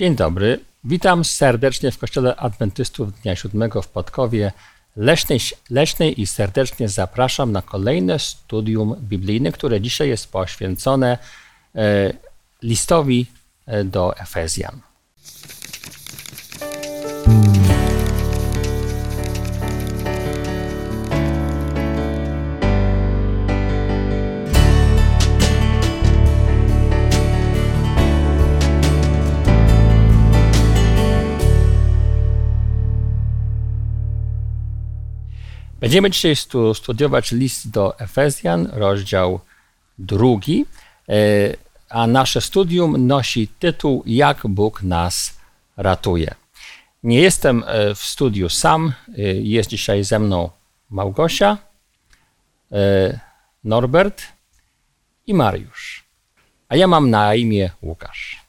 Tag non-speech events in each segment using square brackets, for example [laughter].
Dzień dobry. Witam serdecznie w Kościele Adwentystów Dnia Siódmego w Podkowie Leśnej, Leśnej i serdecznie zapraszam na kolejne studium biblijne, które dzisiaj jest poświęcone e, listowi e, do Efezjan. Będziemy dzisiaj studiować list do Efezjan, rozdział drugi, e, a nasze studium nosi tytuł Jak Bóg nas ratuje. Nie jestem e, w studiu sam, e, jest dzisiaj ze mną Małgosia, Norbert i Mariusz. A ja mam na imię Łukasz.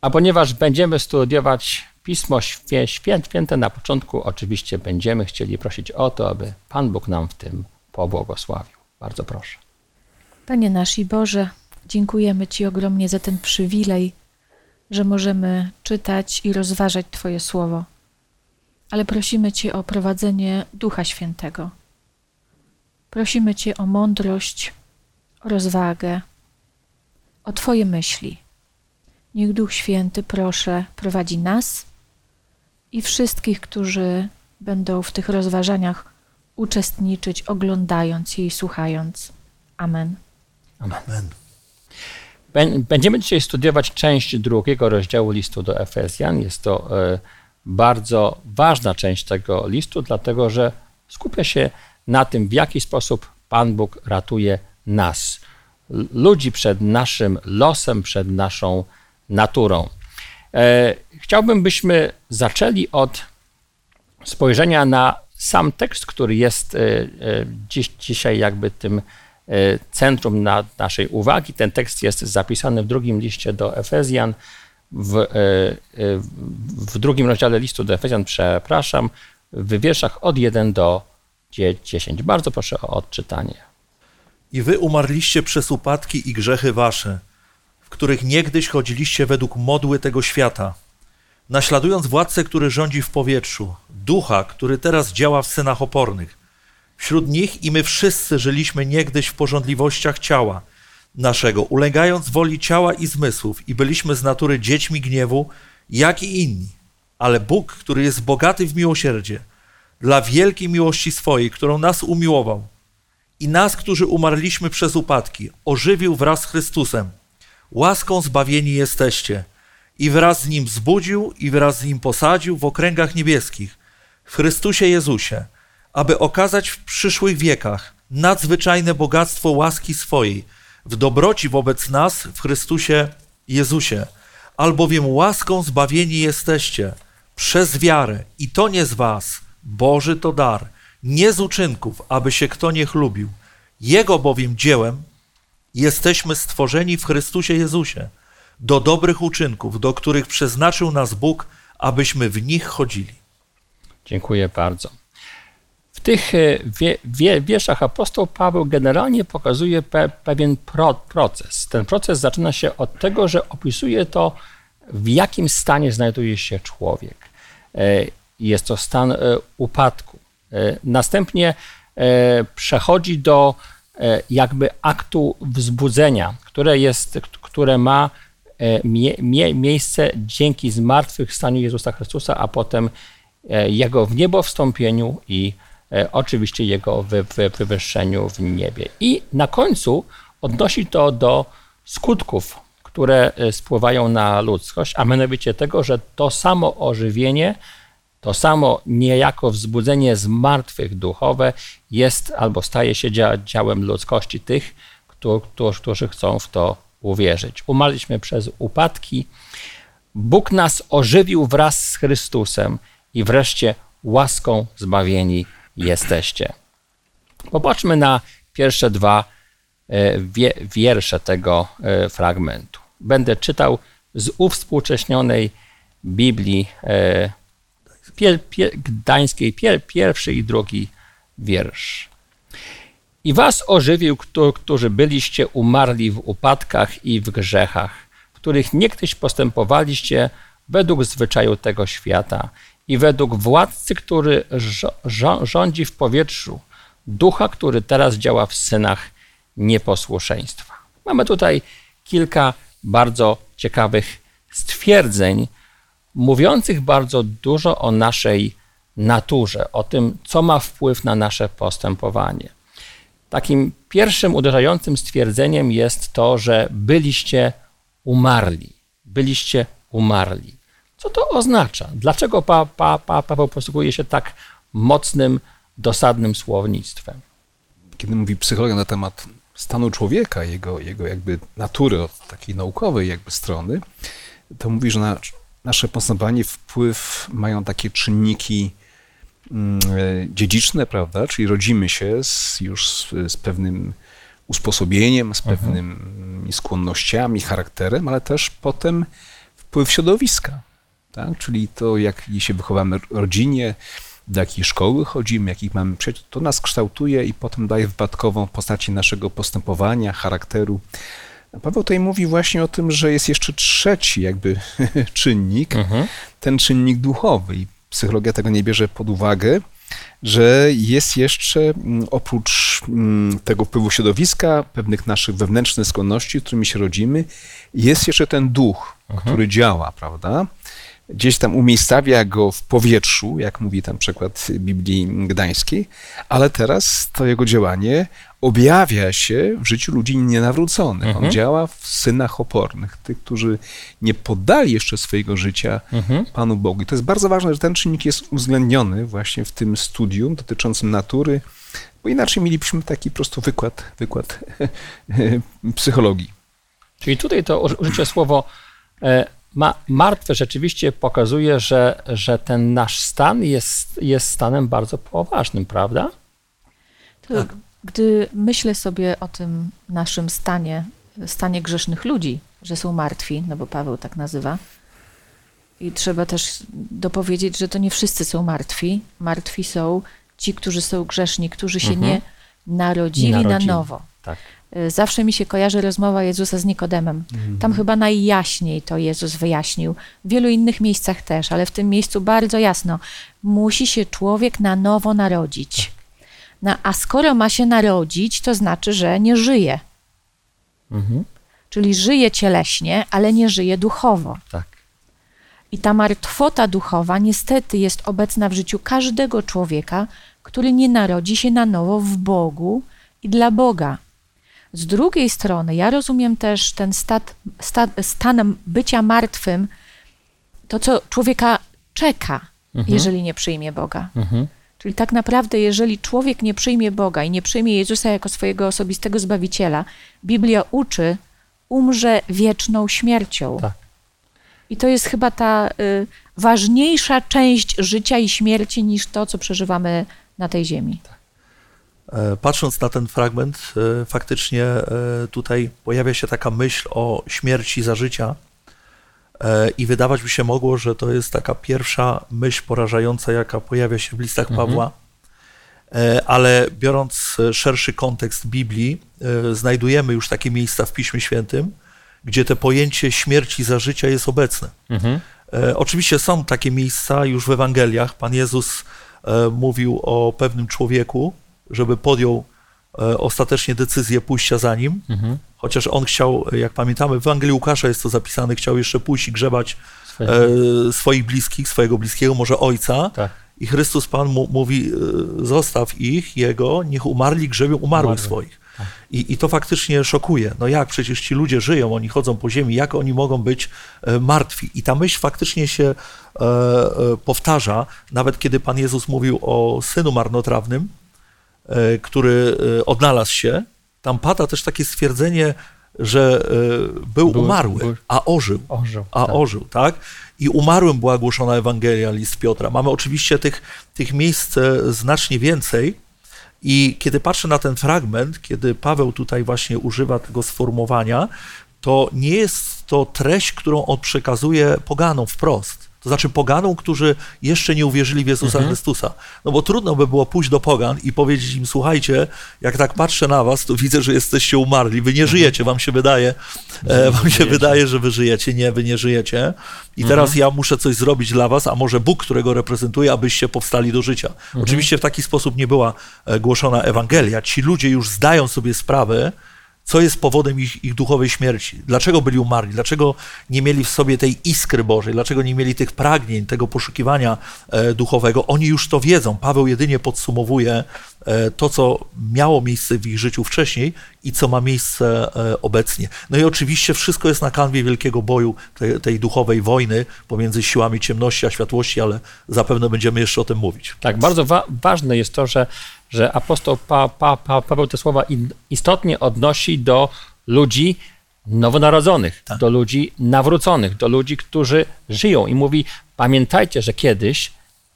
A ponieważ będziemy studiować Pismo Święte na początku oczywiście będziemy chcieli prosić o to, aby Pan Bóg nam w tym pobłogosławił. Bardzo proszę. Panie nasz i Boże, dziękujemy Ci ogromnie za ten przywilej, że możemy czytać i rozważać Twoje słowo. Ale prosimy Cię o prowadzenie Ducha Świętego. Prosimy Cię o mądrość, o rozwagę, o Twoje myśli. Niech Duch Święty, proszę, prowadzi nas i wszystkich, którzy będą w tych rozważaniach uczestniczyć, oglądając je i słuchając. Amen. Amen. Będziemy dzisiaj studiować część drugiego rozdziału listu do Efezjan. Jest to e, bardzo ważna część tego listu, dlatego że skupia się na tym, w jaki sposób Pan Bóg ratuje nas, ludzi przed naszym losem, przed naszą naturą. E, chciałbym, byśmy zaczęli od spojrzenia na sam tekst, który jest e, e, dziś, dzisiaj jakby tym centrum na naszej uwagi. Ten tekst jest zapisany w drugim liście do Efezjan, w, w drugim rozdziale listu do Efezjan, przepraszam, w wierszach od 1 do 10. Bardzo proszę o odczytanie. I wy umarliście przez upadki i grzechy wasze – których niegdyś chodziliście według modły tego świata, naśladując władcę, który rządzi w powietrzu, ducha, który teraz działa w synach opornych. Wśród nich i my wszyscy żyliśmy niegdyś w porządliwościach ciała naszego, ulegając woli ciała i zmysłów, i byliśmy z natury dziećmi gniewu, jak i inni. Ale Bóg, który jest bogaty w miłosierdzie, dla wielkiej miłości swojej, którą nas umiłował, i nas, którzy umarliśmy przez upadki, ożywił wraz z Chrystusem Łaską zbawieni jesteście. I wraz z Nim zbudził i wraz z Nim posadził w okręgach niebieskich, w Chrystusie Jezusie, aby okazać w przyszłych wiekach nadzwyczajne bogactwo łaski swojej w dobroci wobec nas w Chrystusie Jezusie. Albowiem łaską zbawieni jesteście przez wiarę i to nie z was, Boży to dar, nie z uczynków, aby się kto nie chlubił. Jego bowiem dziełem Jesteśmy stworzeni w Chrystusie Jezusie do dobrych uczynków, do których przeznaczył nas Bóg, abyśmy w nich chodzili. Dziękuję bardzo. W tych e, wie, wie, wierszach apostoł Paweł generalnie pokazuje pe, pewien pro, proces. Ten proces zaczyna się od tego, że opisuje to, w jakim stanie znajduje się człowiek. E, jest to stan e, upadku. Następnie przechodzi do jakby aktu wzbudzenia, które, jest, które ma e, mie, mie, miejsce dzięki zmartwychwstaniu Jezusa Chrystusa, a potem e, Jego w niebo wstąpieniu i oczywiście Jego wy, wy, wywyższeniu w niebie. I na końcu odnosi to do skutków, które spływają na ludzkość, a mianowicie tego, że to samo ożywienie to samo niejako wzbudzenie z martwych duchowe jest albo staje się działem ludzkości tych, którzy chcą w to uwierzyć. Umarliśmy przez upadki. Bóg nas ożywił wraz z Chrystusem i wreszcie łaską zbawieni jesteście. Popatrzmy na pierwsze dwa e, wiersze tego e, fragmentu. Będę czytał z uwspółcześnionej Biblii e, pier, pier, gdańskiej, pier, pierwszy i drugi wiersz. I was ożywił, którzy byliście umarli w upadkach i w grzechach, w których niegdyś postępowaliście według zwyczaju tego świata i według władcy, który rządzi w powietrzu, ducha, który teraz działa w synach nieposłuszeństwa. Mamy tutaj kilka bardzo ciekawych stwierdzeń, mówiących bardzo dużo o naszej naturze, o tym, co ma wpływ na nasze postępowanie. Takim pierwszym uderzającym stwierdzeniem jest to, że byliście umarli. Byliście umarli. Co to oznacza? Dlaczego pa, pa, pa, Paweł posługuje się tak mocnym, dosadnym słownictwem? Kiedy mówi psychologia na temat stanu człowieka, jego, jego jakby natury od takiej naukowej jakby strony, to mówi, że na, nasze postępowanie wpływ mają takie czynniki mm, e, dziedziczne, prawda? Czyli rodzimy się z, już z, z pewnym usposobieniem, z mhm. pewnymi skłonnościami, charakterem, ale też potem wpływ środowiska, tak? Czyli to, jak się wychowamy w rodzinie, do jakiej szkoły chodzimy, jakich mamy przyjaciół, to nas kształtuje i potem daje wypadkową postaci naszego postępowania, charakteru. Paweł tutaj mówi właśnie o tym, że jest jeszcze trzeci jakby [laughs] czynnik, mhm. ten czynnik duchowy i psychologia tego nie bierze pod uwagę, że jest jeszcze mm, oprócz mm, tego wpływu środowiska, pewnych naszych wewnętrznych skłonności, którymi się rodzimy, jest jeszcze ten duch, mhm. który działa, prawda? Gdzieś tam umiejscawia go w powietrzu, jak mówi tam przykład Biblii Gdańskiej, ale teraz to jego działanie objawia się w życiu ludzi nienawróconych. Mhm. On działa w synach opornych, tych, którzy nie poddali jeszcze swojego życia mhm. Panu Bogu. I to jest bardzo ważne, że ten czynnik jest uwzględniony właśnie w tym studium dotyczącym natury, bo inaczej mielibyśmy taki prosto wykład, wykład [laughs] psychologii. Czyli tutaj to użycie słowo e, ma, martwe rzeczywiście pokazuje, że, że ten nasz stan jest, jest stanem bardzo poważnym, prawda? tak. Gdy myślę sobie o tym naszym stanie, stanie grzesznych ludzi, że są martwi, no bo Paweł tak nazywa, i trzeba też dopowiedzieć, że to nie wszyscy są martwi. Martwi są ci, którzy są grzeszni, którzy się mhm. nie narodzili, nie narodzili na nowo. Tak. Y, zawsze mi się kojarzy rozmowa Jezusa z Nikodemem. Mhm. Tam chyba najjaśniej to Jezus wyjaśnił. W wielu innych miejscach też, ale w tym miejscu bardzo jasno. Musi się człowiek na nowo narodzić. No, a skoro ma się narodzić, to znaczy, że nie żyje. Mhm. Czyli żyje cieleśnie, ale nie żyje duchowo. Tak. I ta martwota duchowa niestety jest obecna w życiu każdego człowieka, który nie narodzi się na nowo w Bogu i dla Boga. Z drugiej strony, ja rozumiem też ten stat, stat, stan bycia martwym, to co człowieka czeka, mhm. jeżeli nie przyjmie Boga. Mhm. Czyli tak naprawdę, jeżeli człowiek nie przyjmie Boga i nie przyjmie Jezusa jako swojego osobistego zbawiciela, Biblia uczy, umrze wieczną śmiercią. Tak. I to jest chyba ta y, ważniejsza część życia i śmierci niż to, co przeżywamy na tej ziemi. Tak. E, patrząc na ten fragment, e, faktycznie e, tutaj pojawia się taka myśl o śmierci za życia. I wydawać by się mogło, że to jest taka pierwsza myśl porażająca, jaka pojawia się w listach mhm. Pawła. Ale biorąc szerszy kontekst Biblii, znajdujemy już takie miejsca w Piśmie Świętym, gdzie to pojęcie śmierci za życia jest obecne. Mhm. Oczywiście są takie miejsca już w Ewangeliach. Pan Jezus mówił o pewnym człowieku, żeby podjął e, ostatecznie decyzję pójścia za nim, mhm. chociaż on chciał, jak pamiętamy, w Ewangelii Łukasza jest to zapisane, chciał jeszcze pójść i grzebać e, swoich bliskich, swojego bliskiego, może ojca. Tak. I Chrystus Pan mu, mówi, e, zostaw ich, jego, niech umarli grzebią umarłych swoich. Tak. I, I to faktycznie szokuje. No jak przecież ci ludzie żyją, oni chodzą po ziemi, jak oni mogą być martwi? I ta myśl faktycznie się e, e, powtarza, nawet kiedy Pan Jezus mówił o synu marnotrawnym, E, który e, odnalazł się, tam pada też takie stwierdzenie, że e, był, był umarły, a ożył. ożył a tak. ożył, tak? I umarłym była głoszona Ewangelia, list Piotra. Mamy oczywiście tych, tych miejsc znacznie więcej. I kiedy patrzę na ten fragment, kiedy Paweł tutaj właśnie używa tego sformułowania, to nie jest to treść, którą on przekazuje poganom wprost. To znaczy poganom, którzy jeszcze nie uwierzyli w Jezusa Mhm. Chrystusa. No bo trudno by było pójść do pogan i powiedzieć im, słuchajcie, jak tak patrzę na was, to widzę, że jesteście umarli. Wy nie żyjecie, wam się wydaje, e, wam się wydaje, że wy żyjecie. Nie, wy nie żyjecie. I teraz ja muszę coś zrobić dla was, a może Bóg, którego reprezentuję, abyście powstali do życia. Oczywiście w taki sposób nie była e, głoszona Ewangelia. Ci ludzie już zdają sobie sprawę, co jest powodem ich, ich duchowej śmierci. Dlaczego byli umarli? Dlaczego nie mieli w sobie tej iskry Bożej? Dlaczego nie mieli tych pragnień, tego poszukiwania e, duchowego? Oni już to wiedzą. Paweł jedynie podsumowuje e, to, co miało miejsce w ich życiu wcześniej i co ma miejsce e, obecnie. No i oczywiście wszystko jest na kanwie wielkiego boju, tej, tej duchowej wojny pomiędzy siłami ciemności a światłości, ale zapewne będziemy jeszcze o tym mówić. Tak, bardzo wa- ważne jest to, że, że apostoł pa, pa, pa, Paweł te słowa istotnie odnosi do ludzi nowonarodzonych, Tak. do ludzi nawróconych, do ludzi, którzy żyją i mówi: Pamiętajcie, że kiedyś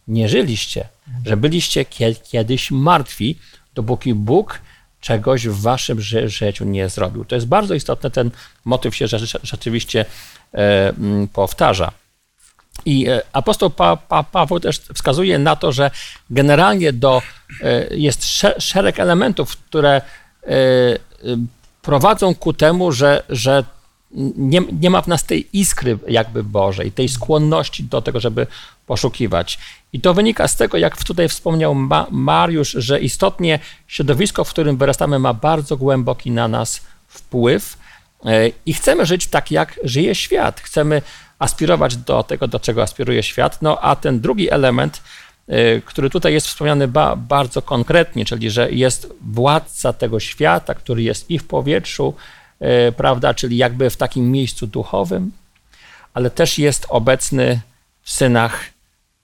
nie żyliście, że byliście kie- kiedyś martwi, dopóki Bóg czegoś w waszym ży- życiu nie zrobił. To jest bardzo istotne, ten motyw się rze- rzeczywiście e, powtarza. I e, apostoł pa, pa, Paweł też wskazuje na to, że generalnie do, e, jest sze- szereg elementów, które e, prowadzą ku temu, że, że nie, nie ma w nas tej iskry jakby Bożej, tej skłonności do tego, żeby poszukiwać. I to wynika z tego, jak tutaj wspomniał Ma- Mariusz, że istotnie środowisko, w którym wyrastamy, ma bardzo głęboki na nas wpływ i chcemy żyć tak, jak żyje świat. Chcemy aspirować do tego, do czego aspiruje świat. No a ten drugi element, y, który tutaj jest wspomniany ba, bardzo konkretnie, czyli że jest władca tego świata, który jest i w powietrzu, y, prawda, czyli jakby w takim miejscu duchowym, ale też jest obecny w synach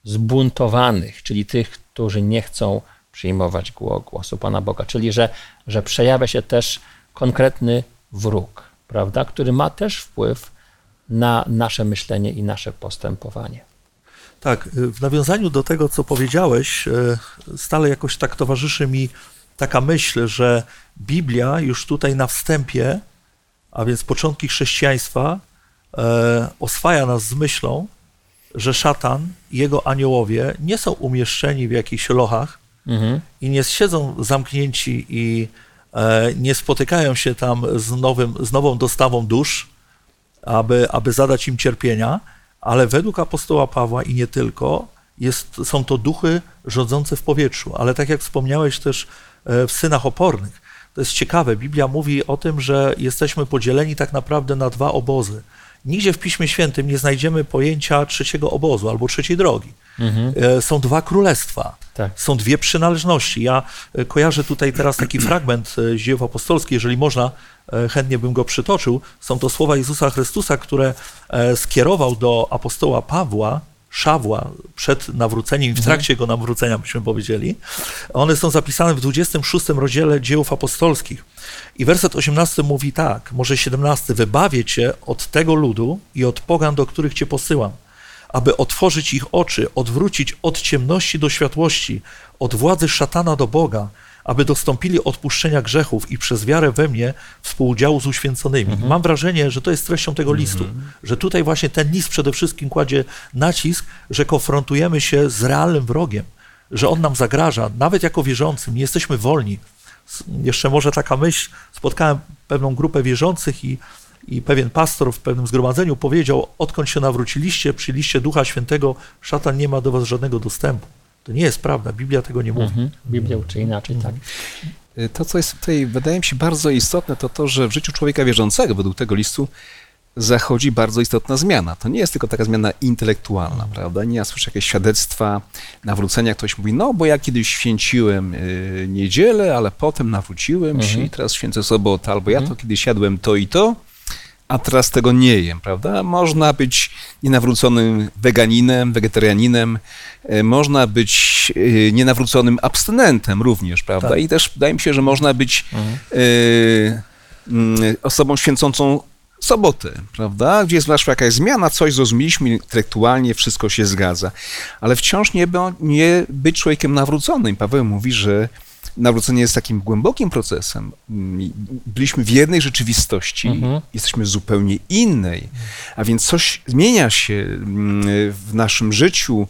zbuntowanych, czyli tych, którzy nie chcą przyjmować gło- głosu Pana Boga, czyli że, że przejawia się też konkretny wróg, prawda, który ma też wpływ na nasze myślenie i nasze postępowanie. Tak, y, w nawiązaniu do tego, co powiedziałeś, y, stale jakoś tak towarzyszy mi taka myśl, że Biblia już tutaj na wstępie, a więc początki chrześcijaństwa, e, oswaja nas z myślą, że szatan i jego aniołowie nie są umieszczeni w jakichś lochach Mhm. i nie siedzą zamknięci i e, nie spotykają się tam z, nowym, z nową dostawą dusz, aby, aby zadać im cierpienia, ale według apostoła Pawła i nie tylko, jest, są to duchy rządzące w powietrzu. Ale tak jak wspomniałeś też e, w synach opornych, to jest ciekawe. Biblia mówi o tym, że jesteśmy podzieleni tak naprawdę na dwa obozy. Nigdzie w Piśmie Świętym nie znajdziemy pojęcia trzeciego obozu albo trzeciej drogi. Mhm. E, Są dwa królestwa. Tak. Są dwie przynależności. Ja e, kojarzę tutaj teraz taki fragment z dziejów apostolskich, jeżeli można, chętnie bym go przytoczył. Są to słowa Jezusa Chrystusa, które e, skierował do apostoła Pawła, Szawła, przed nawróceniem, w trakcie jego nawrócenia, byśmy powiedzieli. One są zapisane w 26 rozdziale dziejów apostolskich. I werset 18 mówi tak, może 17. Wybawię cię od tego ludu i od pogan, do których cię posyłam aby otworzyć ich oczy, odwrócić od ciemności do światłości, od władzy szatana do Boga, aby dostąpili odpuszczenia grzechów i przez wiarę we mnie współudziału z uświęconymi. Mam wrażenie, że to jest treścią tego listu, że tutaj właśnie ten list przede wszystkim kładzie nacisk, że konfrontujemy się z realnym wrogiem, że on nam zagraża, nawet jako wierzącym, nie jesteśmy wolni. Jeszcze może taka myśl, spotkałem pewną grupę wierzących i i pewien pastor w pewnym zgromadzeniu powiedział, odkąd się nawróciliście, przyjęliście Ducha Świętego, szatan nie ma do was żadnego dostępu. To nie jest prawda, Biblia tego nie mówi. Mhm. Biblia uczy inaczej, tak. Y, To, co jest tutaj, wydaje mi się bardzo istotne, to to, że w życiu człowieka wierzącego, według tego listu, zachodzi bardzo istotna zmiana. To nie jest tylko taka zmiana intelektualna, prawda? Nie ja słyszę jakieś świadectwa nawrócenia. Ktoś mówi, no bo ja kiedyś święciłem y, niedzielę, ale potem nawróciłem się Mhm. i teraz święcę sobotę, albo ja to kiedyś jadłem to i to, a teraz tego nie jem, prawda? Można być nienawróconym weganinem, wegetarianinem, e, można być e, nienawróconym abstynentem również, prawda? Tak. I też wydaje mi się, że można być Mhm. e, mm, osobą święcącą sobotę, prawda? Gdzie jest naszła jakaś zmiana, coś zrozumieliśmy intelektualnie, wszystko się zgadza. Ale wciąż nie, by- nie być człowiekiem nawróconym. Paweł mówi, że nawrócenie jest takim głębokim procesem. Mm, Byliśmy w jednej rzeczywistości, Mhm. jesteśmy zupełnie innej, a więc coś zmienia się mm, w naszym życiu,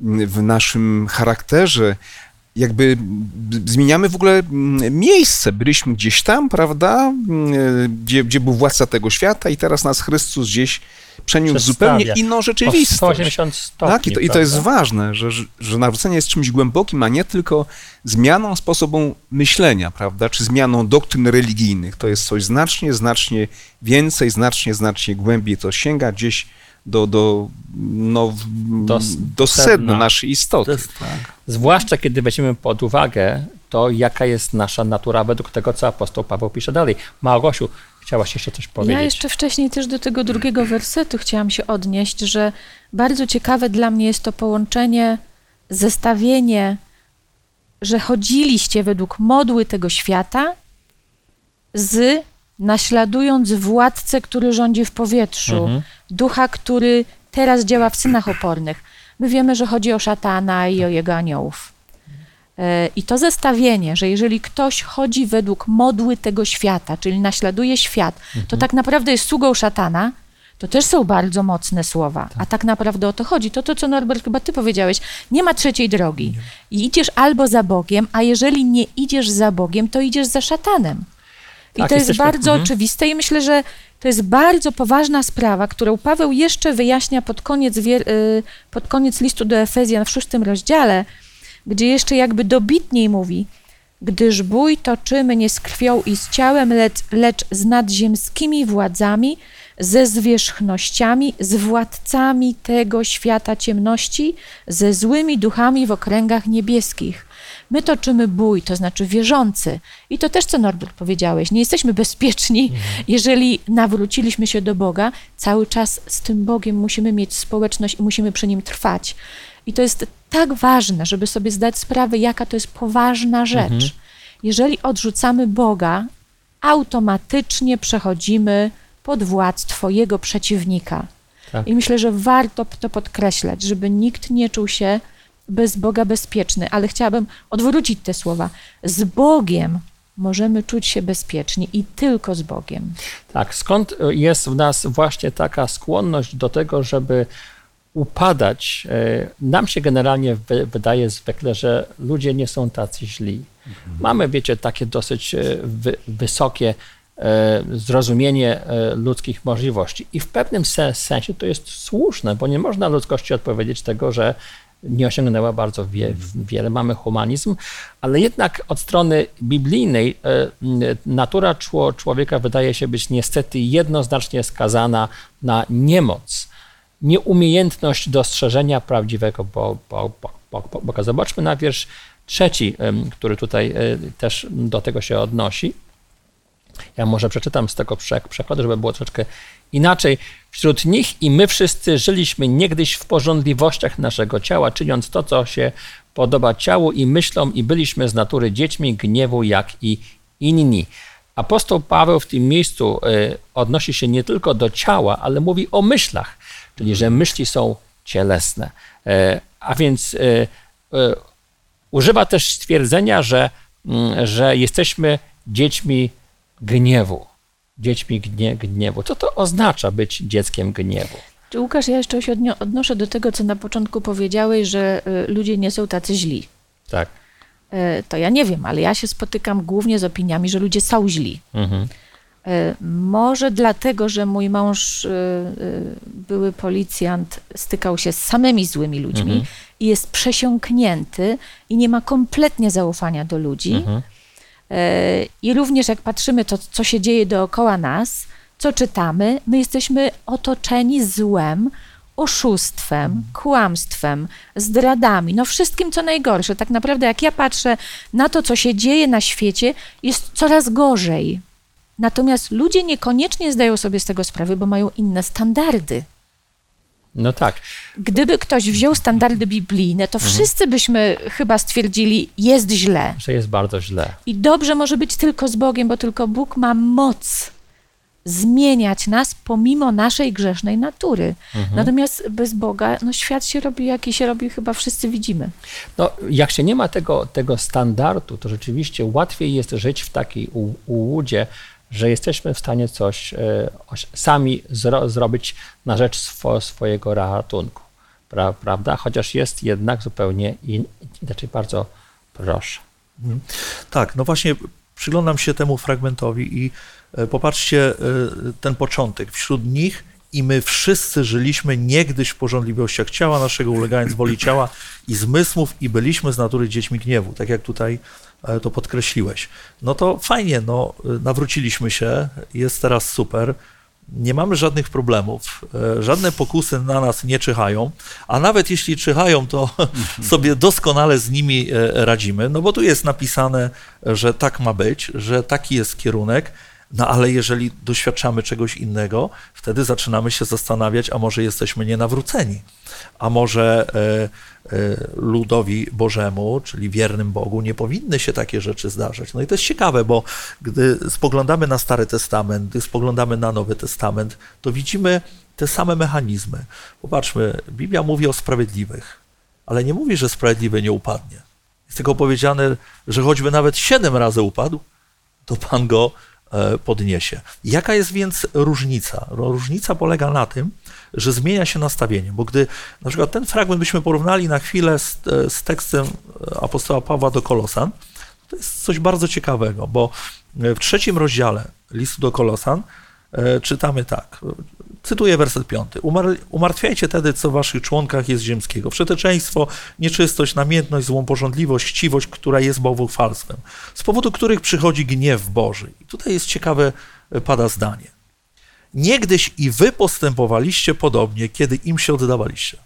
mm, w naszym charakterze. Jakby zmieniamy w ogóle mm, miejsce. Byliśmy gdzieś tam, prawda, Mm, gdzie, gdzie był władca tego świata, i teraz nas Chrystus gdzieś przeniósł zupełnie inną rzeczywistość. 180 stopni. Tak, i to, i to jest ważne, że, że, że nawrócenie jest czymś głębokim, a nie tylko zmianą sposobu myślenia, prawda, czy zmianą doktryn religijnych. To jest coś znacznie, znacznie więcej, znacznie, znacznie głębiej. To sięga gdzieś do, do, no, Do do, sedna. naszej istoty. To jest tak. Zwłaszcza kiedy weźmiemy pod uwagę to, jaka jest nasza natura według tego, co apostoł Paweł pisze dalej. Małgosiu, chciałaś jeszcze coś powiedzieć? Ja jeszcze wcześniej też do tego drugiego wersetu chciałam się odnieść, że bardzo ciekawe dla mnie jest to połączenie, zestawienie, że chodziliście według modły tego świata z naśladując władcę, który rządzi w powietrzu, Mhm. ducha, który teraz działa w synach opornych. My wiemy, że chodzi o szatana i o jego aniołów. E, I to zestawienie, że jeżeli ktoś chodzi według modły tego świata, czyli naśladuje świat, to tak naprawdę jest sługą szatana, to też są bardzo mocne słowa. A tak naprawdę o to chodzi. To to, co Norbert chyba ty powiedziałeś, nie ma trzeciej drogi. I idziesz albo za Bogiem, a jeżeli nie idziesz za Bogiem, to idziesz za szatanem. I Tak, to jest jesteśmy- bardzo mhm. oczywiste i myślę, że to jest bardzo poważna sprawa, którą Paweł jeszcze wyjaśnia pod koniec, y, pod koniec listu do Efezjan w szóstym rozdziale, gdzie jeszcze jakby dobitniej mówi, gdyż bój toczymy nie z krwią i z ciałem, lecz, lecz z nadziemskimi władzami, ze zwierzchnościami, z władcami tego świata ciemności, ze złymi duchami w okręgach niebieskich. My toczymy bój, to znaczy wierzący. I to też, co Norbert powiedziałeś, nie jesteśmy bezpieczni, jeżeli nawróciliśmy się do Boga. Cały czas z tym Bogiem musimy mieć społeczność i musimy przy nim trwać. I to jest tak ważne, żeby sobie zdać sprawę, jaka to jest poważna rzecz. Jeżeli odrzucamy Boga, automatycznie przechodzimy pod władztwo Jego przeciwnika. Tak. I myślę, że warto to podkreślać, żeby nikt nie czuł się bez Boga bezpieczny, ale chciałabym odwrócić te słowa. Z Bogiem możemy czuć się bezpieczni i tylko z Bogiem. Tak, skąd jest w nas właśnie taka skłonność do tego, żeby upadać? E, Nam się generalnie wy- wydaje zwykle, że ludzie nie są tacy źli. Mamy, wiecie, takie dosyć e, wy, wysokie e, zrozumienie ludzkich możliwości. I w pewnym se- sensie to jest słuszne, bo nie można ludzkości odpowiedzieć tego, że nie osiągnęła bardzo wie, wiele. Mamy humanizm, ale jednak od strony biblijnej e, natura czło- człowieka wydaje się być niestety jednoznacznie skazana na niemoc, nieumiejętność dostrzeżenia prawdziwego Bo- Bo- Bo- Bo- Boga. Zobaczmy na wiersz trzeci, który tutaj e, też do tego się odnosi. Ja może przeczytam z tego przek- przekładu, żeby było troszeczkę inaczej. Wśród nich i my wszyscy żyliśmy niegdyś w porządliwościach naszego ciała, czyniąc to, co się podoba ciału i myślom, i byliśmy z natury dziećmi gniewu, jak i inni. Apostoł Paweł w tym miejscu y, odnosi się nie tylko do ciała, ale mówi o myślach, czyli że myśli są cielesne. E, A więc y, y, używa też stwierdzenia, że, mm, że jesteśmy dziećmi gniewu. Dziećmi gnie, gniewu. Co to oznacza być dzieckiem gniewu? Czy Łukasz, ja jeszcze się odnoszę do tego, co na początku powiedziałeś, że y, ludzie nie są tacy źli. Tak. Y, To ja nie wiem, ale ja się spotykam głównie z opiniami, że ludzie są źli. Mhm. E, Może dlatego, że mój mąż, y, y, były policjant, stykał się z samymi złymi ludźmi Mhm. i jest przesiąknięty i nie ma kompletnie zaufania do ludzi. Mhm. E, I również jak patrzymy to, co się dzieje dookoła nas, co czytamy, my jesteśmy otoczeni złem, oszustwem, kłamstwem, zdradami, no wszystkim co najgorsze. Tak naprawdę jak ja patrzę na to, co się dzieje na świecie, jest coraz gorzej. Natomiast ludzie niekoniecznie zdają sobie z tego sprawy, bo mają inne standardy. No tak. Gdyby ktoś wziął standardy biblijne, to wszyscy byśmy chyba stwierdzili, jest źle. Że jest bardzo źle. I dobrze może być tylko z Bogiem, bo tylko Bóg ma moc zmieniać nas pomimo naszej grzesznej natury. Mhm. Natomiast bez Boga, no świat się robi, jaki się robi, chyba wszyscy widzimy. No, jak się nie ma tego, tego standardu, to rzeczywiście łatwiej jest żyć w takiej ułudzie, że jesteśmy w stanie coś e, sami zro, zrobić na rzecz swo, swojego ratunku. Pra, prawda? Chociaż jest jednak zupełnie in, inaczej. Bardzo proszę. Tak, no właśnie przyglądam się temu fragmentowi i e, popatrzcie e, ten początek. Wśród nich i my wszyscy żyliśmy niegdyś w porządliwościach ciała naszego, ulegając woli ciała i zmysłów i byliśmy z natury dziećmi gniewu, tak jak tutaj to podkreśliłeś. No to fajnie, no nawróciliśmy się, jest teraz super, nie mamy żadnych problemów, e, żadne pokusy na nas nie czyhają, a nawet jeśli czyhają, to [laughs] sobie doskonale z nimi e, radzimy, no bo tu jest napisane, że tak ma być, że taki jest kierunek, no ale jeżeli doświadczamy czegoś innego, wtedy zaczynamy się zastanawiać, a może jesteśmy nienawróceni, a może e, e, ludowi Bożemu, czyli wiernym Bogu, nie powinny się takie rzeczy zdarzać. No i to jest ciekawe, bo gdy spoglądamy na Stary Testament, gdy spoglądamy na Nowy Testament, to widzimy te same mechanizmy. Popatrzmy, Biblia mówi o sprawiedliwych, ale nie mówi, że sprawiedliwy nie upadnie. Jest tylko powiedziane, że choćby nawet siedem razy upadł, to Pan go podniesie. Jaka jest więc różnica? No, Różnica polega na tym, że zmienia się nastawienie, bo gdy na przykład ten fragment byśmy porównali na chwilę z, e, z tekstem e, apostoła Pawła do Kolosan, to jest coś bardzo ciekawego, bo w trzecim rozdziale listu do Kolosan e, czytamy tak, cytuję werset piąty. "Umar- Umartwiajcie tedy, co w waszych członkach jest ziemskiego. Wszeteczeństwo, nieczystość, namiętność, złą porządliwość, chciwość, która jest bałwochwalstwem, z powodu których przychodzi gniew Boży. I tutaj jest ciekawe, e, pada zdanie. Niegdyś i wy postępowaliście podobnie, kiedy im się oddawaliście.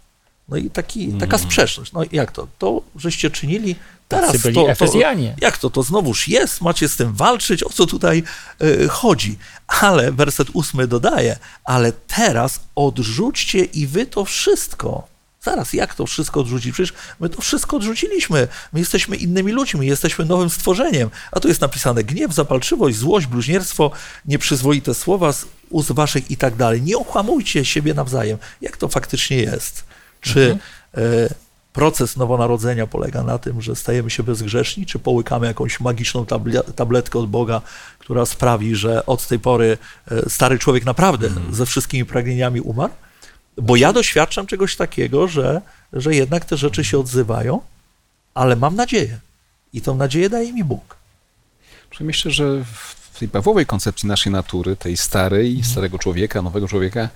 No i taki, taka sprzeczność. No jak to? To, żeście czynili teraz Tacy byli to, to, Efezjanie. jak to? To znowuż jest, macie z tym walczyć, o co tutaj e, chodzi. Ale werset ósmy dodaje, ale teraz odrzućcie i wy to wszystko. Zaraz, jak to wszystko odrzucić? Przecież my to wszystko odrzuciliśmy. My jesteśmy innymi ludźmi, jesteśmy nowym stworzeniem. A tu jest napisane gniew, zapalczywość, złość, bluźnierstwo, nieprzyzwoite słowa z ust waszych i tak dalej. Nie okłamujcie siebie nawzajem. Jak to faktycznie jest? Czy e, proces nowonarodzenia polega na tym, że stajemy się bezgrzeszni, czy połykamy jakąś magiczną tabletkę od Boga, która sprawi, że od tej pory e, stary człowiek naprawdę ze wszystkimi pragnieniami umarł? Bo ja doświadczam czegoś takiego, że, że jednak te rzeczy się odzywają, ale mam nadzieję. I tą nadzieję daje mi Bóg. Myślę, że w tej Pawłowej koncepcji naszej natury, tej starej, Mhm. starego człowieka, nowego człowieka,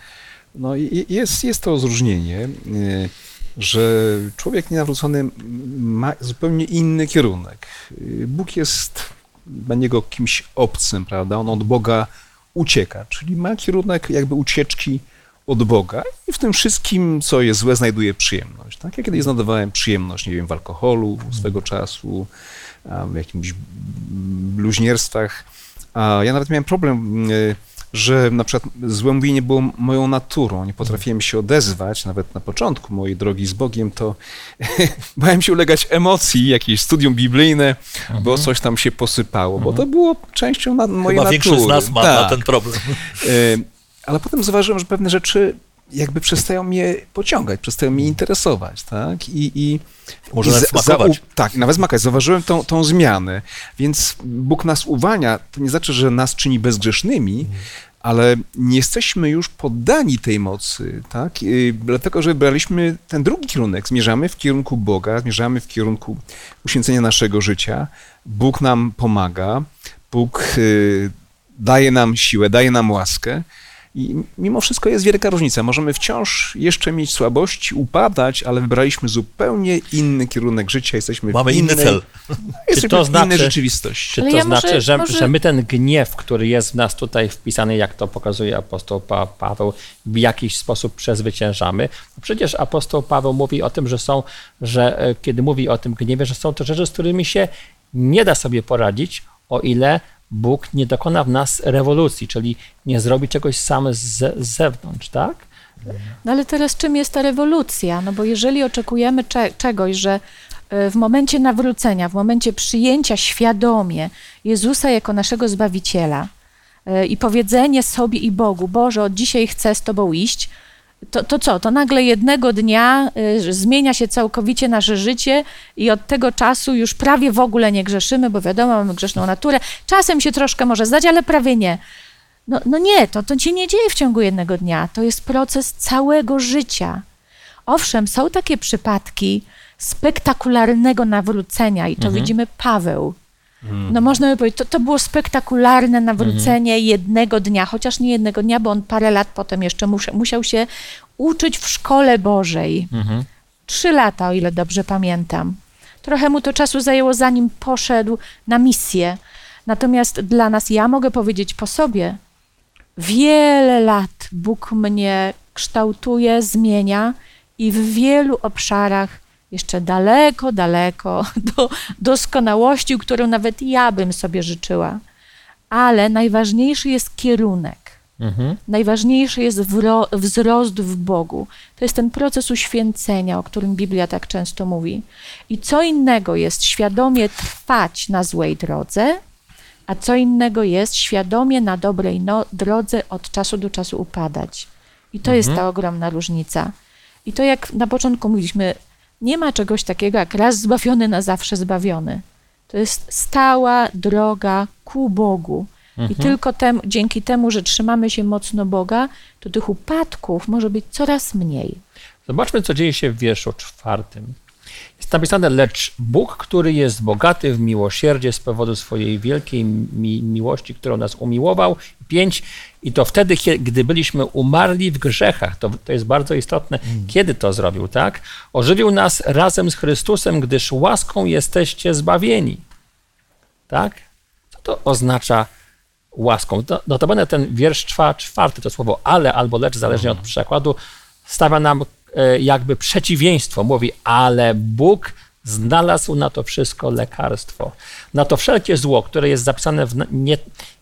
no i- jest, jest to rozróżnienie, y, że człowiek nienawrócony ma zupełnie inny kierunek. Y, Bóg jest dla niego kimś obcym, prawda? On od Boga ucieka, czyli ma kierunek jakby ucieczki od Boga i w tym wszystkim, co jest złe, znajduje przyjemność. Tak? Ja kiedyś znajdowałem przyjemność, nie wiem, w alkoholu swego czasu, w jakimś bluźnierstwach. A ja nawet miałem problem, y, że na przykład złe mówienie było moją naturą. Nie potrafiłem się odezwać, nawet na początku mojej drogi z Bogiem, to [laughs] bałem się ulegać emocji, jakieś studium biblijne, bo coś tam się posypało, bo to było częścią na, mojej Chyba natury. większość z nas ma, tak. ma ten problem. Y, Ale potem zauważyłem, że pewne rzeczy jakby przestają mnie pociągać, przestają mnie interesować, tak? I, i Może i nawet smakować. tak, nawet smakać. Zauważyłem tą, tą zmianę. Więc Bóg nas uwalnia. To nie znaczy, że nas czyni bezgrzesznymi, ale nie jesteśmy już poddani tej mocy, tak? Y, Dlatego, że wybraliśmy ten drugi kierunek. Zmierzamy w kierunku Boga, zmierzamy w kierunku uświęcenia naszego życia. Bóg nam pomaga, Bóg y, daje nam siłę, daje nam łaskę. I mimo wszystko jest wielka różnica. Możemy wciąż jeszcze mieć słabości, upadać, ale wybraliśmy zupełnie inny kierunek życia. Jesteśmy Mamy w inny innej, cel. [laughs] Jesteśmy to w innej znaczy- rzeczywistości. Czy to ja może- znaczy, że, może- że my ten gniew, który jest w nas tutaj wpisany, jak to pokazuje apostoł pa Paweł, w jakiś sposób przezwyciężamy? Przecież apostoł Paweł mówi o tym, że są, że e, kiedy mówi o tym gniewie, że są to rzeczy, z którymi się nie da sobie poradzić, o ile Bóg nie dokona w nas rewolucji, czyli nie zrobi czegoś sam z, z zewnątrz, tak? No ale teraz czym jest ta rewolucja? No bo jeżeli oczekujemy cze- czegoś, że e, w momencie nawrócenia, w momencie przyjęcia świadomie Jezusa jako naszego Zbawiciela, e, i powiedzenie sobie i Bogu, Boże, od dzisiaj chcę z Tobą iść, to, to co? To nagle jednego dnia y, zmienia się całkowicie nasze życie i od tego czasu już prawie w ogóle nie grzeszymy, bo wiadomo, mamy grzeszną naturę. Czasem się troszkę może zdać, ale prawie nie. No, no nie, to, to się nie dzieje w ciągu jednego dnia. To jest proces całego życia. Owszem, są takie przypadki spektakularnego nawrócenia i to Mhm. widzimy Paweł. No można by powiedzieć, to, to było spektakularne nawrócenie jednego dnia, chociaż nie jednego dnia, bo on parę lat potem jeszcze musiał, musiał się uczyć w szkole Bożej. Mhm. Trzy lata, o ile dobrze pamiętam. Trochę mu to czasu zajęło, zanim poszedł na misję. Natomiast dla nas, ja mogę powiedzieć po sobie, wiele lat Bóg mnie kształtuje, zmienia i w wielu obszarach jeszcze daleko, daleko [laughs] do doskonałości, którą nawet ja bym sobie życzyła. Ale najważniejszy jest kierunek. Mhm. Najważniejszy jest wzrost w Bogu. To jest ten proces uświęcenia, o którym Biblia tak często mówi. I co innego jest świadomie trwać na złej drodze, a co innego jest świadomie na dobrej no- drodze od czasu do czasu upadać. I to jest ta ogromna różnica. I to jak na początku mówiliśmy, nie ma czegoś takiego jak raz zbawiony, na zawsze zbawiony. To jest stała droga ku Bogu. I tylko tem, dzięki temu, że trzymamy się mocno Boga, to tych upadków może być coraz mniej. Zobaczmy, co dzieje się w wierszu czwartym. Jest napisane, lecz Bóg, który jest bogaty w miłosierdzie z powodu swojej wielkiej mi miłości, którą nas umiłował. Pięć. I to wtedy, gdy byliśmy umarli w grzechach. To, to jest bardzo istotne. Kiedy to zrobił, tak? Ożywił nas razem z Chrystusem, gdyż łaską jesteście zbawieni. Tak? Co to oznacza łaską? To, notabene ten wiersz czwa, czwarty, to słowo ale albo lecz, zależnie od przekładu, stawia nam jakby przeciwieństwo. Mówi, ale Bóg znalazł na to wszystko lekarstwo. Na to wszelkie zło, które jest zapisane w, nie,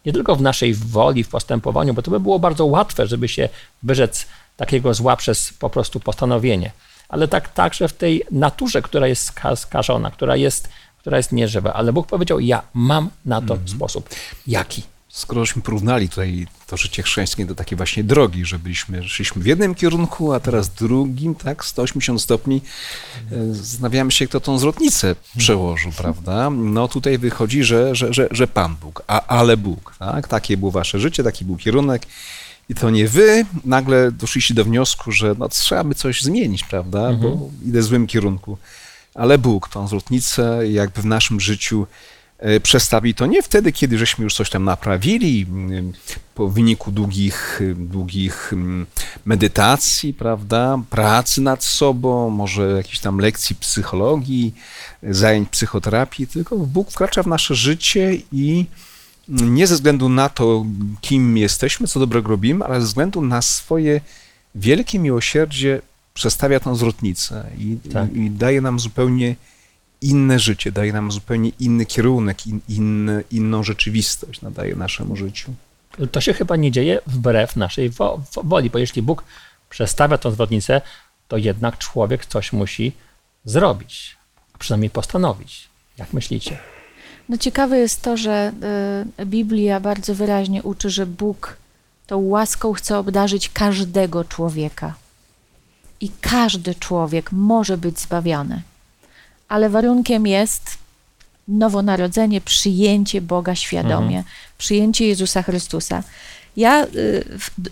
nie tylko w naszej woli, w postępowaniu, bo to by było bardzo łatwe, żeby się wyrzec takiego zła przez po prostu postanowienie, ale tak także w tej naturze, która jest ska- skażona, która jest, która jest nieżywa. Ale Bóg powiedział, ja mam na to sposób. Jaki? Skorośmy porównali tutaj to życie chrześcijańskie do takiej właśnie drogi, że byliśmy, szliśmy w jednym kierunku, a teraz w drugim, tak, 180 stopni. E, Zastanawiamy się, kto tą zwrotnicę przełożył, prawda? No tutaj wychodzi, że, że, że, że Pan Bóg, a, ale Bóg, tak? Takie było wasze życie, taki był kierunek. I to nie wy nagle doszliście do wniosku, że no, trzeba by coś zmienić, prawda? Bo idę w złym kierunku. Ale Bóg tą zwrotnicę jakby w naszym życiu przestawi to nie wtedy, kiedy żeśmy już coś tam naprawili, po wyniku długich, długich medytacji, prawda, pracy nad sobą, może jakichś tam lekcji psychologii, zajęć psychoterapii, tylko Bóg wkracza w nasze życie i nie ze względu na to, kim jesteśmy, co dobrego robimy, ale ze względu na swoje wielkie miłosierdzie przestawia tą zwrotnicę i, Tak. i, i daje nam zupełnie inne życie, daje nam zupełnie inny kierunek, in, inny, inną rzeczywistość nadaje naszemu życiu. To się chyba nie dzieje wbrew naszej wo- wo- woli, bo jeśli Bóg przestawia tą zwrotnicę, to jednak człowiek coś musi zrobić, a przynajmniej postanowić. Jak myślicie? No ciekawe jest to, że y, Biblia bardzo wyraźnie uczy, że Bóg tą łaską chce obdarzyć każdego człowieka. I każdy człowiek może być zbawiony. Ale warunkiem jest nowonarodzenie, przyjęcie Boga świadomie, przyjęcie Jezusa Chrystusa. Ja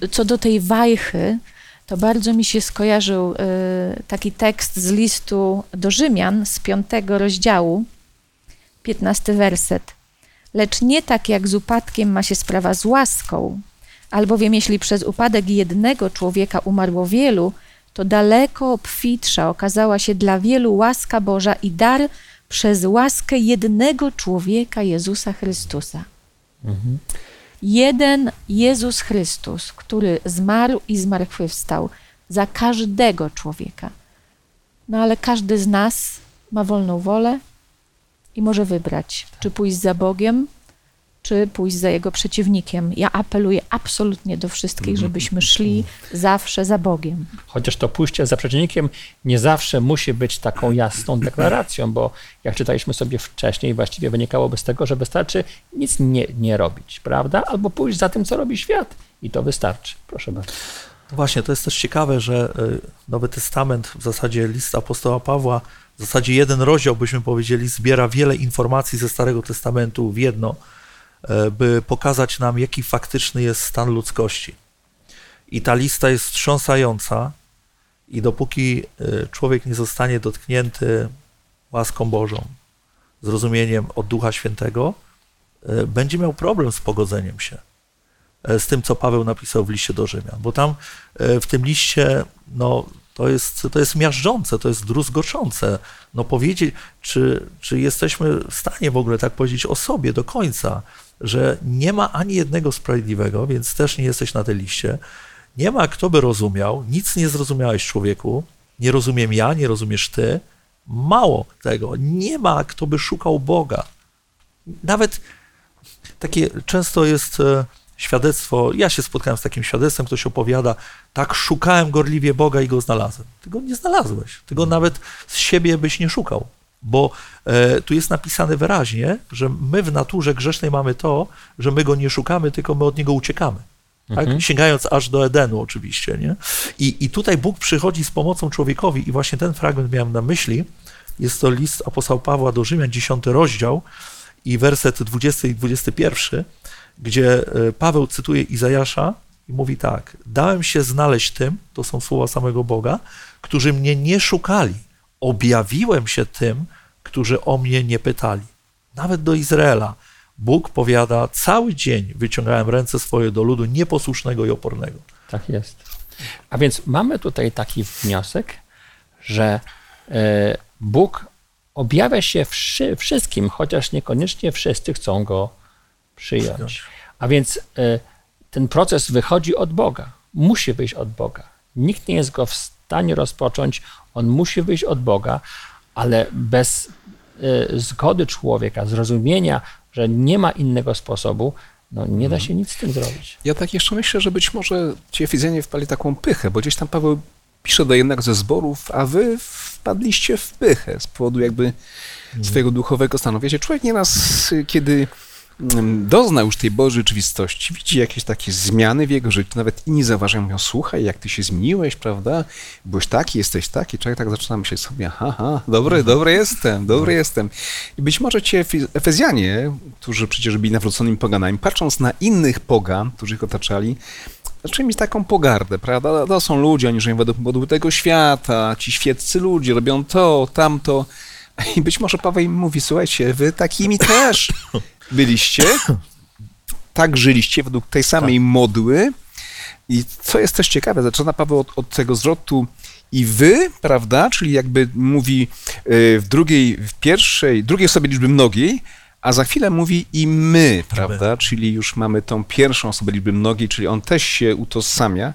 y, co do tej wajchy, to bardzo mi się skojarzył y, taki tekst z listu do Rzymian z piątego rozdziału, 15 werset. Lecz nie tak jak z upadkiem ma się sprawa z łaską, albowiem jeśli przez upadek jednego człowieka umarło wielu, to daleko obfitsza okazała się dla wielu łaska Boża i dar przez łaskę jednego człowieka Jezusa Chrystusa. Jeden Jezus Chrystus, który zmarł i zmartwychwstał za każdego człowieka. No ale każdy z nas ma wolną wolę i może wybrać, czy pójść za Bogiem, czy pójść za jego przeciwnikiem. Ja apeluję absolutnie do wszystkich, żebyśmy szli zawsze za Bogiem. Chociaż to pójście za przeciwnikiem nie zawsze musi być taką jasną deklaracją, bo jak czytaliśmy sobie wcześniej, właściwie wynikałoby z tego, że wystarczy nic nie, nie robić, prawda? Albo pójść za tym, co robi świat i to wystarczy. Proszę bardzo. No Właśnie, to jest też ciekawe, że y, Nowy Testament, w zasadzie list apostoła Pawła, w zasadzie jeden rozdział, byśmy powiedzieli, zbiera wiele informacji ze Starego Testamentu w jedno, by pokazać nam, jaki faktyczny jest stan ludzkości. I ta lista jest wstrząsająca, i dopóki y, człowiek nie zostanie dotknięty łaską Bożą, zrozumieniem od Ducha Świętego, y, będzie miał problem z pogodzeniem się e, z tym, co Paweł napisał w liście do Rzymian, bo tam e, w tym liście, no, to jest, to jest miażdżące, to jest druzgoczące. No powiedzieć, czy, czy jesteśmy w stanie w ogóle tak powiedzieć o sobie do końca, że nie ma ani jednego sprawiedliwego, więc też nie jesteś na tej liście. Nie ma kto by rozumiał, nic nie zrozumiałeś człowieku, nie rozumiem ja, nie rozumiesz ty. Mało tego, nie ma kto by szukał Boga. Nawet takie często jest e, świadectwo, ja się spotkałem z takim świadectwem, ktoś opowiada, tak szukałem gorliwie Boga i go znalazłem. Ty go nie znalazłeś, ty go nawet z siebie byś nie szukał, bo e, tu jest napisane wyraźnie, że my w naturze grzesznej mamy to, że my go nie szukamy, tylko my od niego uciekamy. Tak? Mhm. Sięgając aż do Edenu oczywiście, nie? I, I tutaj Bóg przychodzi z pomocą człowiekowi i właśnie ten fragment miałem na myśli, jest to list apostoła Pawła do Rzymian, 10 rozdział i werset 20 i 21, gdzie e, Paweł cytuje Izajasza i mówi tak: Dałem się znaleźć tym, to są słowa samego Boga, którzy mnie nie szukali. Objawiłem się tym, którzy o mnie nie pytali. Nawet do Izraela. Bóg powiada: Cały dzień wyciągałem ręce swoje do ludu nieposłusznego i opornego. Tak jest. A więc mamy tutaj taki wniosek, że e, Bóg objawia się wszy, wszystkim, chociaż niekoniecznie wszyscy chcą go przyjąć. A więc e, ten proces wychodzi od Boga. Musi wyjść od Boga. Nikt nie jest go w stanie rozpocząć, on musi wyjść od Boga, ale bez e, zgody człowieka, zrozumienia, że nie ma innego sposobu, no nie da się nic z tym zrobić. Ja tak jeszcze myślę, że być może ci Efezjanie wpali taką pychę, bo gdzieś tam Paweł pisze do jednego ze zborów, a wy wpadliście w pychę z powodu jakby swojego duchowego stanu. Wiecie, człowiek nieraz, kiedy mm, dozna już tej Bożej rzeczywistości, widzi jakieś takie zmiany w jego życiu, nawet inni zauważają, mówią, słuchaj, jak ty się zmieniłeś, prawda? Byłeś taki, jesteś taki. Człowiek tak zaczyna myśleć sobie, aha, aha dobry, dobry jestem, dobry jestem. I być może ci Efe- Efezjanie, którzy przecież byli nawróconymi poganami, patrząc na innych pogan, którzy ich otaczali, zaczęli mieć taką pogardę, prawda? To są ludzie, oni żyją według modułu tego świata, ci świeccy ludzie robią to, tamto. I być może Paweł im mówi, słuchajcie, wy takimi też [laughs] byliście, tak żyliście według tej samej modły. I co jest też ciekawe, zaczyna Paweł od, od tego zwrotu i wy, prawda, czyli jakby mówi y, w drugiej, w pierwszej, drugiej osobie liczby mnogiej, a za chwilę mówi i my, prawda, czyli już mamy tą pierwszą osobę liczby mnogiej, czyli on też się utożsamia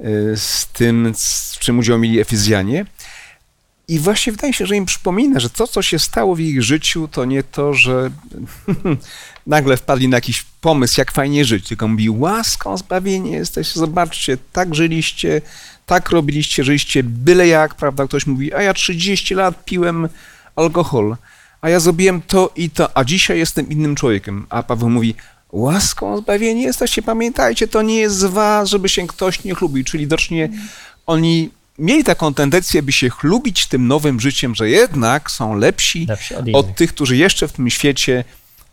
y, z tym, z czym udział mieli Efezjanie. I właśnie wydaje się, że im przypomina, że to, co się stało w ich życiu, to nie to, że [laughs] nagle wpadli na jakiś pomysł, jak fajnie żyć, tylko mówi, łaską zbawienie jesteście, zobaczcie, tak żyliście, tak robiliście, żyliście byle jak, prawda? Ktoś mówi, a ja 30 lat piłem alkohol, a ja zrobiłem to i to, a dzisiaj jestem innym człowiekiem. A Paweł mówi, łaską zbawieni jesteście, pamiętajcie, to nie jest z was, żeby się ktoś nie chlubił, czyli widocznie oni mieli taką tendencję, by się chlubić tym nowym życiem, że jednak są lepsi Lepsi od od tych, którzy jeszcze w tym świecie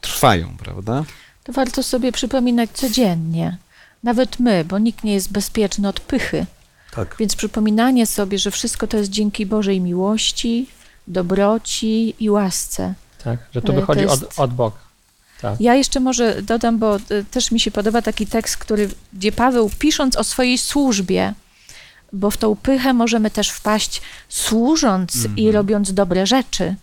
trwają, prawda? To warto sobie przypominać codziennie. Nawet my, bo nikt nie jest bezpieczny od pychy. Tak. Więc przypominanie sobie, że wszystko to jest dzięki Bożej miłości, dobroci i łasce. Tak? Że to wychodzi to jest- od, od Boga. Tak. Ja jeszcze może dodam, bo e, też mi się podoba taki tekst, który, gdzie Paweł pisząc o swojej służbie, bo w tą pychę możemy też wpaść służąc i robiąc dobre rzeczy.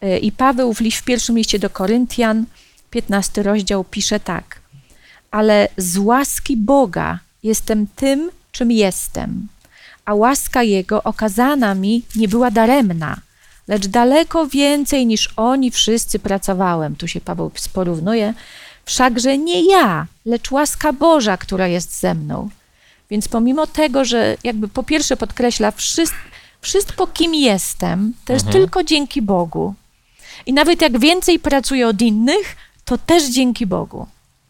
E, I Paweł w, w pierwszym liście do Koryntian, 15 rozdział, pisze tak. Ale z łaski Boga jestem tym, czym jestem, a łaska Jego okazana mi nie była daremna, lecz daleko więcej niż oni wszyscy pracowałem. Tu się Paweł porównuje. Wszakże nie ja, lecz łaska Boża, która jest ze mną. Więc pomimo tego, że jakby po pierwsze podkreśla wszystko, wszystko kim jestem, to jest tylko dzięki Bogu. I nawet jak więcej pracuję od innych, to też dzięki Bogu.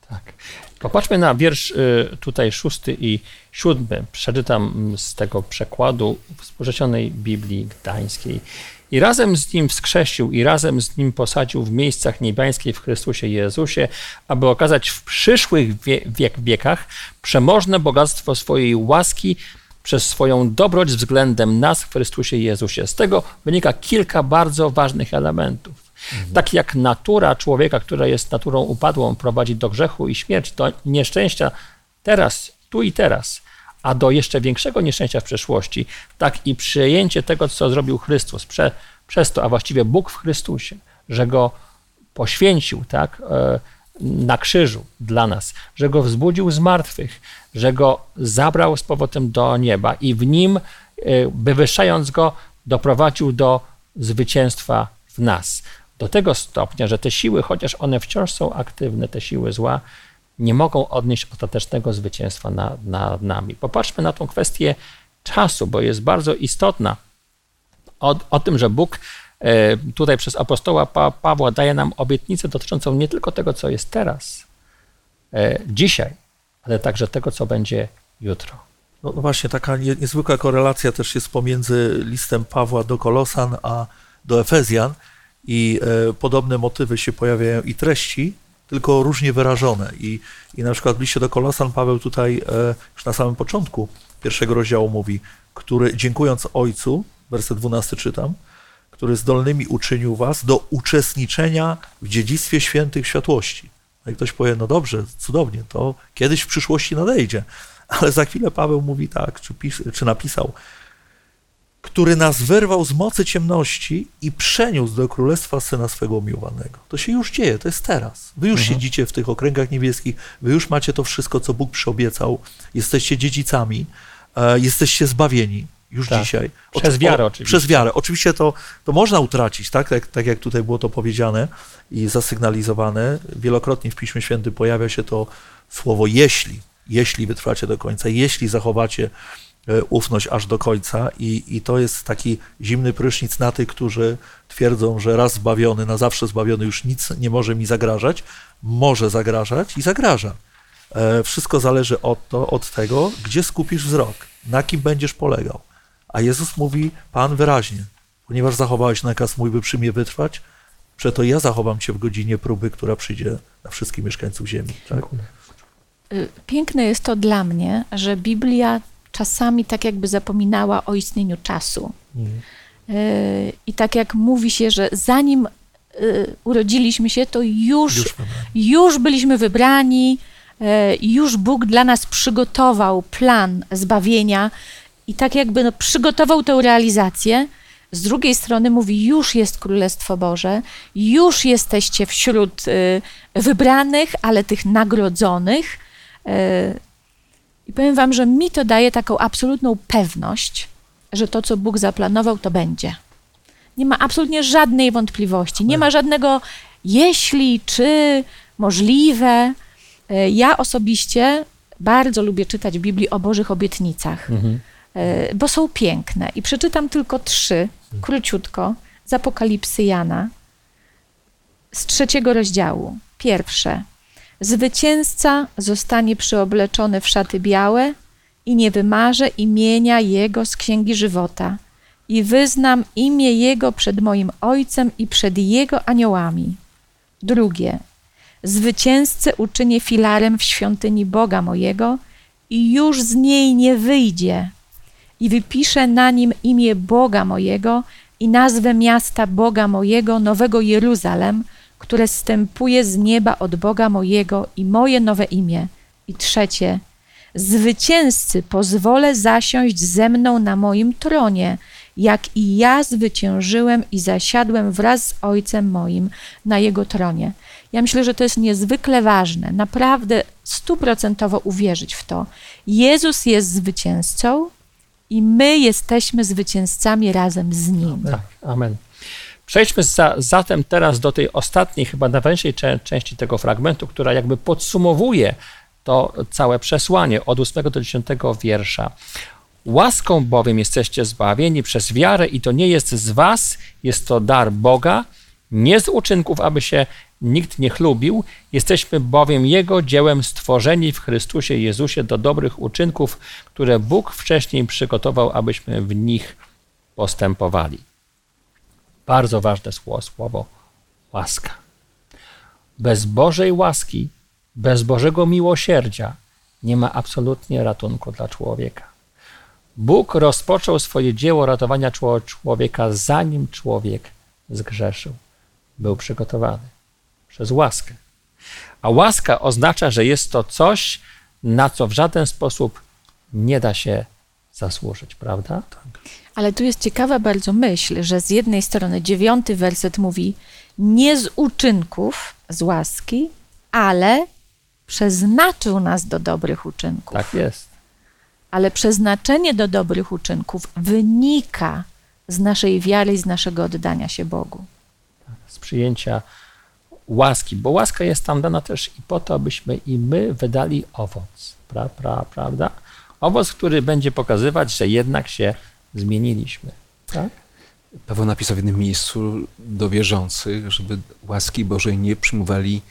Tak. Popatrzmy na wiersz y, tutaj szósty i siódmy. Przeczytam z tego przekładu współcześnionej Biblii Gdańskiej. I razem z nim wskrzesił, i razem z nim posadził w miejscach niebiańskich w Chrystusie Jezusie, aby okazać w przyszłych wie, wiek, wiekach przemożne bogactwo swojej łaski przez swoją dobroć względem nas w Chrystusie Jezusie. Z tego wynika kilka bardzo ważnych elementów. Tak jak natura człowieka, która jest naturą upadłą, prowadzi do grzechu i śmierci, do nieszczęścia teraz, tu i teraz, a do jeszcze większego nieszczęścia w przyszłości, tak i przyjęcie tego, co zrobił Chrystus prze, przez to, a właściwie Bóg w Chrystusie, że go poświęcił, tak, e, na krzyżu dla nas, że go wzbudził z martwych, że go zabrał z powrotem do nieba i w nim, e, wywyższając go, doprowadził do zwycięstwa w nas. Do tego stopnia, że te siły, chociaż one wciąż są aktywne, te siły zła, nie mogą odnieść ostatecznego zwycięstwa nad, nad nami. Popatrzmy na tą kwestię czasu, bo jest bardzo istotna. O, o tym, że Bóg e, tutaj przez apostoła pa, Pawła daje nam obietnicę dotyczącą nie tylko tego, co jest teraz, e, dzisiaj, ale także tego, co będzie jutro. No, no właśnie, taka nie, niezwykła korelacja też jest pomiędzy listem Pawła do Kolosan, a do Efezjan i e, podobne motywy się pojawiają i treści, tylko różnie wyrażone. I, i na przykład w liście do Kolosan Paweł tutaj e, już na samym początku pierwszego rozdziału mówi, który dziękując Ojcu, werset 12 czytam, który zdolnymi uczynił was do uczestniczenia w dziedzictwie świętych światłości. No i ktoś powie, no dobrze, cudownie, to kiedyś w przyszłości nadejdzie. Ale za chwilę Paweł mówi tak, czy, pis, czy napisał, który nas wyrwał z mocy ciemności i przeniósł do królestwa syna swego umiłowanego. To się już dzieje, to jest teraz. Wy już Mhm. siedzicie w tych okręgach niebieskich, wy już macie to wszystko, co Bóg przyobiecał, jesteście dziedzicami, e, jesteście zbawieni już Tak. dzisiaj. Przez wiarę oczywiście. Przez wiarę. Oczywiście to, to można utracić, tak? tak? Tak jak tutaj było to powiedziane i zasygnalizowane. Wielokrotnie w Piśmie Świętym pojawia się to słowo jeśli, jeśli wytrwacie do końca, jeśli zachowacie ufność aż do końca i, i to jest taki zimny prysznic na tych, którzy twierdzą, że raz zbawiony, na zawsze zbawiony już nic nie może mi zagrażać, może zagrażać i zagraża. E, Wszystko zależy od, to, od tego, gdzie skupisz wzrok, na kim będziesz polegał. A Jezus mówi, Pan wyraźnie, ponieważ zachowałeś nakaz mój, by przy mnie wytrwać, przeto ja zachowam cię w godzinie próby, która przyjdzie na wszystkich mieszkańców ziemi. Tak? Y, Piękne jest to dla mnie, że Biblia czasami tak jakby zapominała o istnieniu czasu. Mhm. I tak jak mówi się, że zanim y, urodziliśmy się, to już, Już już, byliśmy wybrani, y, już Bóg dla nas przygotował plan zbawienia i tak jakby no, przygotował tę realizację. Z drugiej strony mówi, już jest Królestwo Boże, już jesteście wśród wybranych, ale tych nagrodzonych. I powiem Wam, że mi to daje taką absolutną pewność, że to, co Bóg zaplanował, to będzie. Nie ma absolutnie żadnej wątpliwości, nie ma żadnego jeśli, czy, możliwe. Y, Ja osobiście bardzo lubię czytać w Biblii o Bożych obietnicach, Mhm. y, bo są piękne. I przeczytam tylko trzy, króciutko, z Apokalipsy Jana, z trzeciego rozdziału. Pierwsze. Zwycięzca zostanie przyobleczony w szaty białe i nie wymarzę imienia Jego z Księgi Żywota i wyznam imię Jego przed moim Ojcem i przed Jego aniołami. Drugie. Zwycięzcę uczynię filarem w świątyni Boga mojego i już z niej nie wyjdzie. I wypiszę na nim imię Boga mojego i nazwę miasta Boga mojego, Nowego Jeruzalem, które zstępuje z nieba od Boga mojego i moje nowe imię. I trzecie, zwycięzcy pozwolę zasiąść ze mną na moim tronie, jak i ja zwyciężyłem i zasiadłem wraz z Ojcem moim na jego tronie. Ja myślę, że to jest niezwykle ważne, naprawdę stuprocentowo uwierzyć w to. Jezus jest zwycięzcą i my jesteśmy zwycięzcami razem z Nim. Tak, amen. Przejdźmy za, zatem teraz do tej ostatniej, chyba najważniejszej cze- części tego fragmentu, która jakby podsumowuje to całe przesłanie od 8 do 10 wiersza. Łaską bowiem jesteście zbawieni przez wiarę i to nie jest z was, jest to dar Boga, nie z uczynków, aby się nikt nie chlubił. Jesteśmy bowiem Jego dziełem stworzeni w Chrystusie Jezusie do dobrych uczynków, które Bóg wcześniej przygotował, abyśmy w nich postępowali. Bardzo ważne słowo, słowo łaska. Bez Bożej łaski, bez Bożego miłosierdzia nie ma absolutnie ratunku dla człowieka. Bóg rozpoczął swoje dzieło ratowania człowieka, zanim człowiek zgrzeszył. Był przygotowany przez łaskę. A łaska oznacza, że jest to coś, na co w żaden sposób nie da się zasłużyć, prawda? Ale tu jest ciekawa bardzo myśl, że z jednej strony dziewiąty werset mówi nie z uczynków, z łaski, ale przeznaczył nas do dobrych uczynków. Tak jest. Ale przeznaczenie do dobrych uczynków wynika z naszej wiary i z naszego oddania się Bogu. Z przyjęcia łaski, bo łaska jest tam dana też i po to, abyśmy i my wydali owoc, pra, pra, prawda? Owoc, który będzie pokazywać, że jednak się zmieniliśmy. Tak? Paweł napisał w jednym miejscu do wierzących, żeby łaski Bożej nie przyjmowali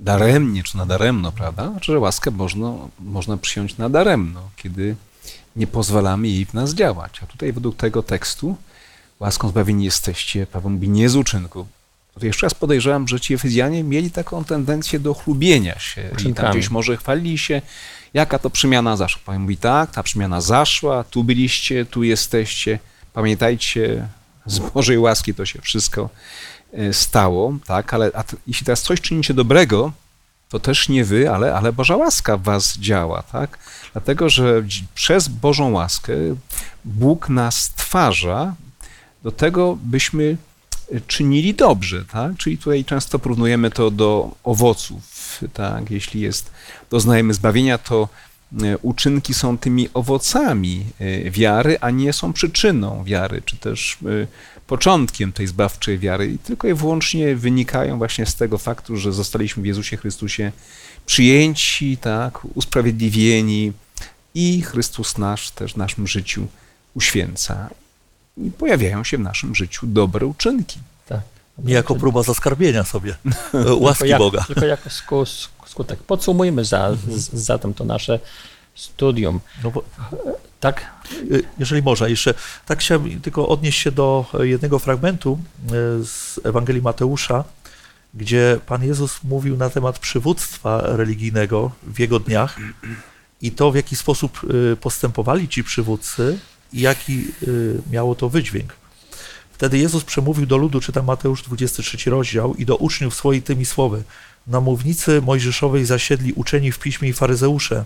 daremnie czy nadaremno, prawda? Znaczy, że łaskę można, można przyjąć nadaremno, kiedy nie pozwalamy jej w nas działać. A tutaj według tego tekstu łaską zbawieni jesteście, Paweł mówi, nie z uczynku. To jeszcze raz podejrzewam, że ci Efezjanie mieli taką tendencję do chlubienia się i tam gdzieś może chwalili się, jaka to przemiana zaszła. Paweł mówi, tak, ta przemiana zaszła, tu byliście, tu jesteście. Pamiętajcie, z Bożej łaski to się wszystko stało, tak, ale jeśli teraz coś czynicie dobrego, to też nie wy, ale, ale Boża łaska w was działa, tak? Dlatego, że przez Bożą łaskę Bóg nas stwarza do tego, byśmy czynili dobrze, tak? Czyli tutaj często porównujemy to do owoców, tak? Jeśli jest, doznajemy zbawienia, to uczynki są tymi owocami wiary, a nie są przyczyną wiary, czy też początkiem tej zbawczej wiary i tylko i wyłącznie wynikają właśnie z tego faktu, że zostaliśmy w Jezusie Chrystusie przyjęci, tak, usprawiedliwieni i Chrystus nasz też w naszym życiu uświęca. I pojawiają się w naszym życiu dobre uczynki. Tak. Nie jako próba zaskarbienia sobie [laughs] łaski tylko Boga. Jak, tylko jako skutek. Podsumujmy za, Mhm. zatem to nasze studium. No bo, tak? Jeżeli można, jeszcze tak chciałbym tylko odnieść się do jednego fragmentu e, z Ewangelii Mateusza, gdzie Pan Jezus mówił na temat przywództwa religijnego w jego dniach i to, w jaki sposób e, postępowali ci przywódcy i jaki e, miało to wydźwięk. Wtedy Jezus przemówił do ludu, czytam Mateusz 23 rozdział, i do uczniów swoich tymi słowy. Na mównicy Mojżeszowej zasiedli uczeni w piśmie i faryzeusze.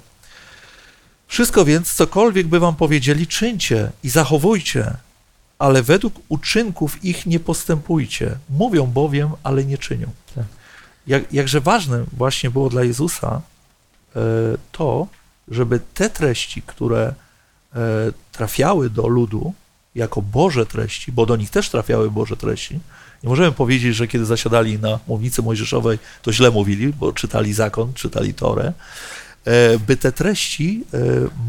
Wszystko więc, cokolwiek by wam powiedzieli, czyńcie i zachowujcie, ale według uczynków ich nie postępujcie. Mówią bowiem, ale nie czynią. Tak. Jak, jakże ważne właśnie było dla Jezusa e, to, żeby te treści, które trafiały do ludu jako Boże treści, bo do nich też trafiały Boże treści, nie możemy powiedzieć, że kiedy zasiadali na mównicy mojżeszowej, to źle mówili, bo czytali zakon, czytali Torę, by te treści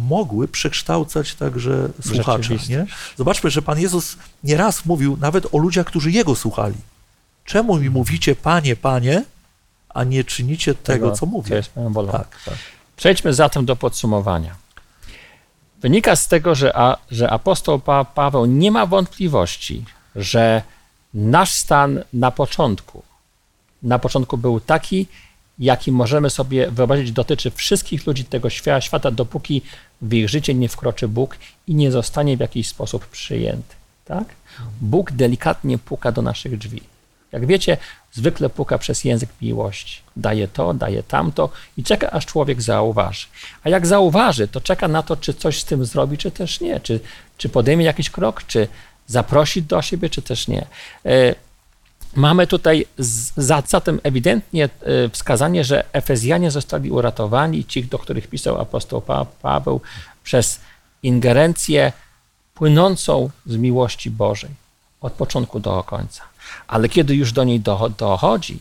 mogły przekształcać także słuchacza. Nie? Zobaczmy, że Pan Jezus nieraz mówił nawet o ludziach, którzy Jego słuchali. Czemu mi mówicie, Panie, Panie, a nie czynicie tego, tego co mówię? Tak, tak. Przejdźmy zatem do podsumowania. Wynika z tego, że, a, że apostoł pa, Paweł nie ma wątpliwości, że nasz stan na początku, na początku był taki, jaki możemy sobie wyobrazić, dotyczy wszystkich ludzi tego świata, dopóki w ich życie nie wkroczy Bóg i nie zostanie w jakiś sposób przyjęty. Tak? Bóg delikatnie puka do naszych drzwi. Jak wiecie, zwykle puka przez język miłości. Daje to, daje tamto i czeka, aż człowiek zauważy. A jak zauważy, to czeka na to, czy coś z tym zrobi, czy też nie. Czy, czy podejmie jakiś krok, czy zaprosi do siebie, czy też nie. Mamy tutaj zatem ewidentnie wskazanie, że Efezjanie zostali uratowani, ci, do których pisał apostoł Paweł, przez ingerencję płynącą z miłości Bożej. Od początku do końca. Ale kiedy już do niej dochodzi,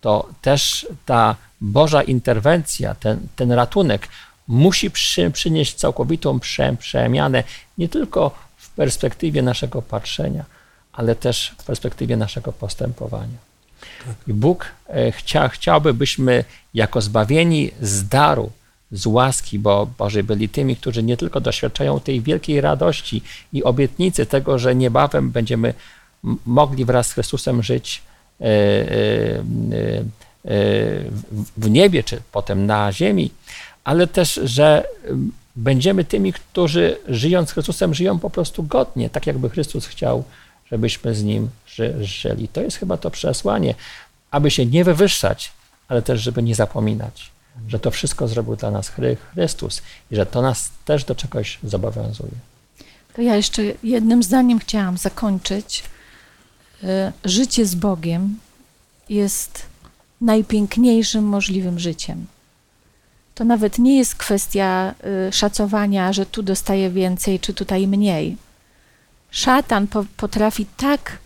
to też ta Boża interwencja, ten, ten ratunek musi przy, przynieść całkowitą prze, przemianę nie tylko w perspektywie naszego patrzenia, ale też w perspektywie naszego postępowania. I Bóg e, chcia, chciałby, byśmy jako zbawieni z daru, z łaski, bo Boże byli tymi, którzy nie tylko doświadczają tej wielkiej radości i obietnicy tego, że niebawem będziemy mogli wraz z Chrystusem żyć e, e, w niebie, czy potem na ziemi, ale też, że będziemy tymi, którzy żyjąc z Chrystusem, żyją po prostu godnie, tak jakby Chrystus chciał, żebyśmy z Nim żyli. To jest chyba to przesłanie, aby się nie wywyższać, ale też, żeby nie zapominać, że to wszystko zrobił dla nas Chrystus i że to nas też do czegoś zobowiązuje. To ja jeszcze jednym zdaniem chciałam zakończyć. E, życie z Bogiem jest najpiękniejszym możliwym życiem. To nawet nie jest kwestia y, szacowania, że tu dostaję więcej, czy tutaj mniej. Szatan po, potrafi tak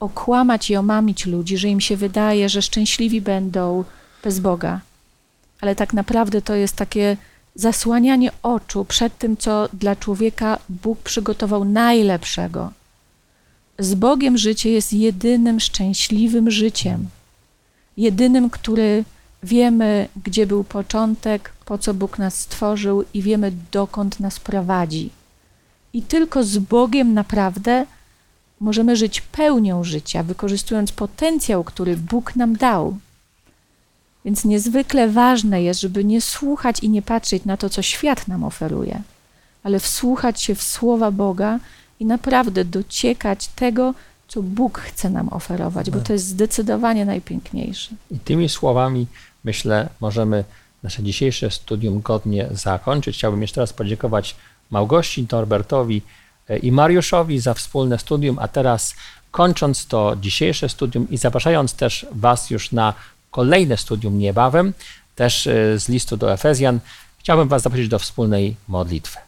okłamać i omamić ludzi, że im się wydaje, że szczęśliwi będą bez Boga. Ale tak naprawdę to jest takie zasłanianie oczu przed tym, co dla człowieka Bóg przygotował najlepszego. Z Bogiem życie jest jedynym szczęśliwym życiem jedynym, który wiemy, gdzie był początek, po co Bóg nas stworzył i wiemy, dokąd nas prowadzi. I tylko z Bogiem naprawdę możemy żyć pełnią życia, wykorzystując potencjał, który Bóg nam dał. Więc niezwykle ważne jest, żeby nie słuchać i nie patrzeć na to, co świat nam oferuje, ale wsłuchać się w słowa Boga i naprawdę dociekać tego, co Bóg chce nam oferować, bo to jest zdecydowanie najpiękniejsze. I tymi słowami, myślę, możemy nasze dzisiejsze studium godnie zakończyć. Chciałbym jeszcze raz podziękować Małgości, Norbertowi e, i Mariuszowi za wspólne studium, a teraz kończąc to dzisiejsze studium i zapraszając też Was już na kolejne studium niebawem, też e, z listu do Efezjan, chciałbym Was zaprosić do wspólnej modlitwy.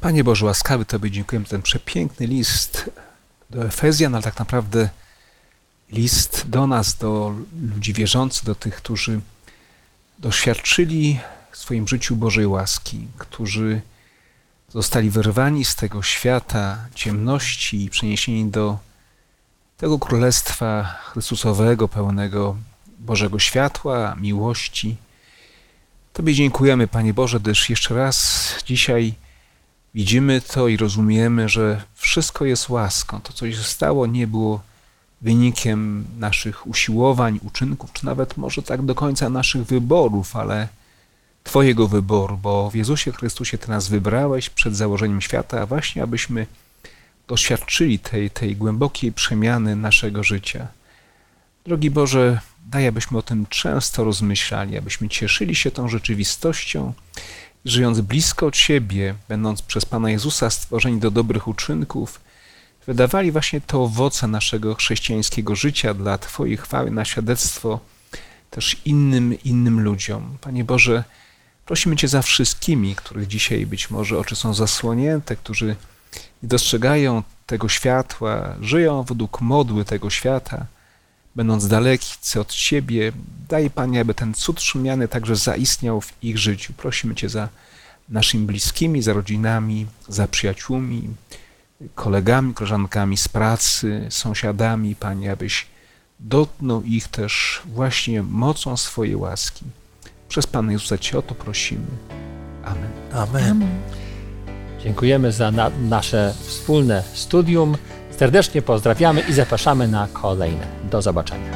Panie Boże łaskawy, Tobie dziękujemy za ten przepiękny list do Efezjan, ale tak naprawdę list do nas, do ludzi wierzących, do tych, którzy doświadczyli w swoim życiu Bożej łaski, którzy zostali wyrwani z tego świata ciemności i przeniesieni do tego królestwa Chrystusowego, pełnego Bożego światła, miłości. Tobie dziękujemy, Panie Boże, gdyż jeszcze raz dzisiaj Widzimy to i rozumiemy, że wszystko jest łaską. To, co się stało, nie było wynikiem naszych usiłowań, uczynków, czy nawet może tak do końca naszych wyborów, ale Twojego wyboru, bo w Jezusie Chrystusie Ty nas wybrałeś przed założeniem świata, właśnie abyśmy doświadczyli tej, tej głębokiej przemiany naszego życia. Drogi Boże, daj, abyśmy o tym często rozmyślali, abyśmy cieszyli się tą rzeczywistością żyjąc blisko Ciebie, będąc przez Pana Jezusa stworzeni do dobrych uczynków, wydawali właśnie te owoce naszego chrześcijańskiego życia dla Twojej chwały na świadectwo też innym, innym ludziom. Panie Boże, prosimy Cię za wszystkimi, których dzisiaj być może oczy są zasłonięte, którzy nie dostrzegają tego światła, żyją według modły tego świata, będąc daleki od Ciebie, daj Panie, aby ten cud szumiany także zaistniał w ich życiu. Prosimy Cię za naszymi bliskimi, za rodzinami, za przyjaciółmi, kolegami, koleżankami z pracy, sąsiadami, Panie, abyś dotknął ich też właśnie mocą swojej łaski. Przez Pana Jezusa Cię o to prosimy. Amen. Amen. Amen. Dziękujemy za na nasze wspólne studium serdecznie pozdrawiamy i zapraszamy na kolejne. Do zobaczenia.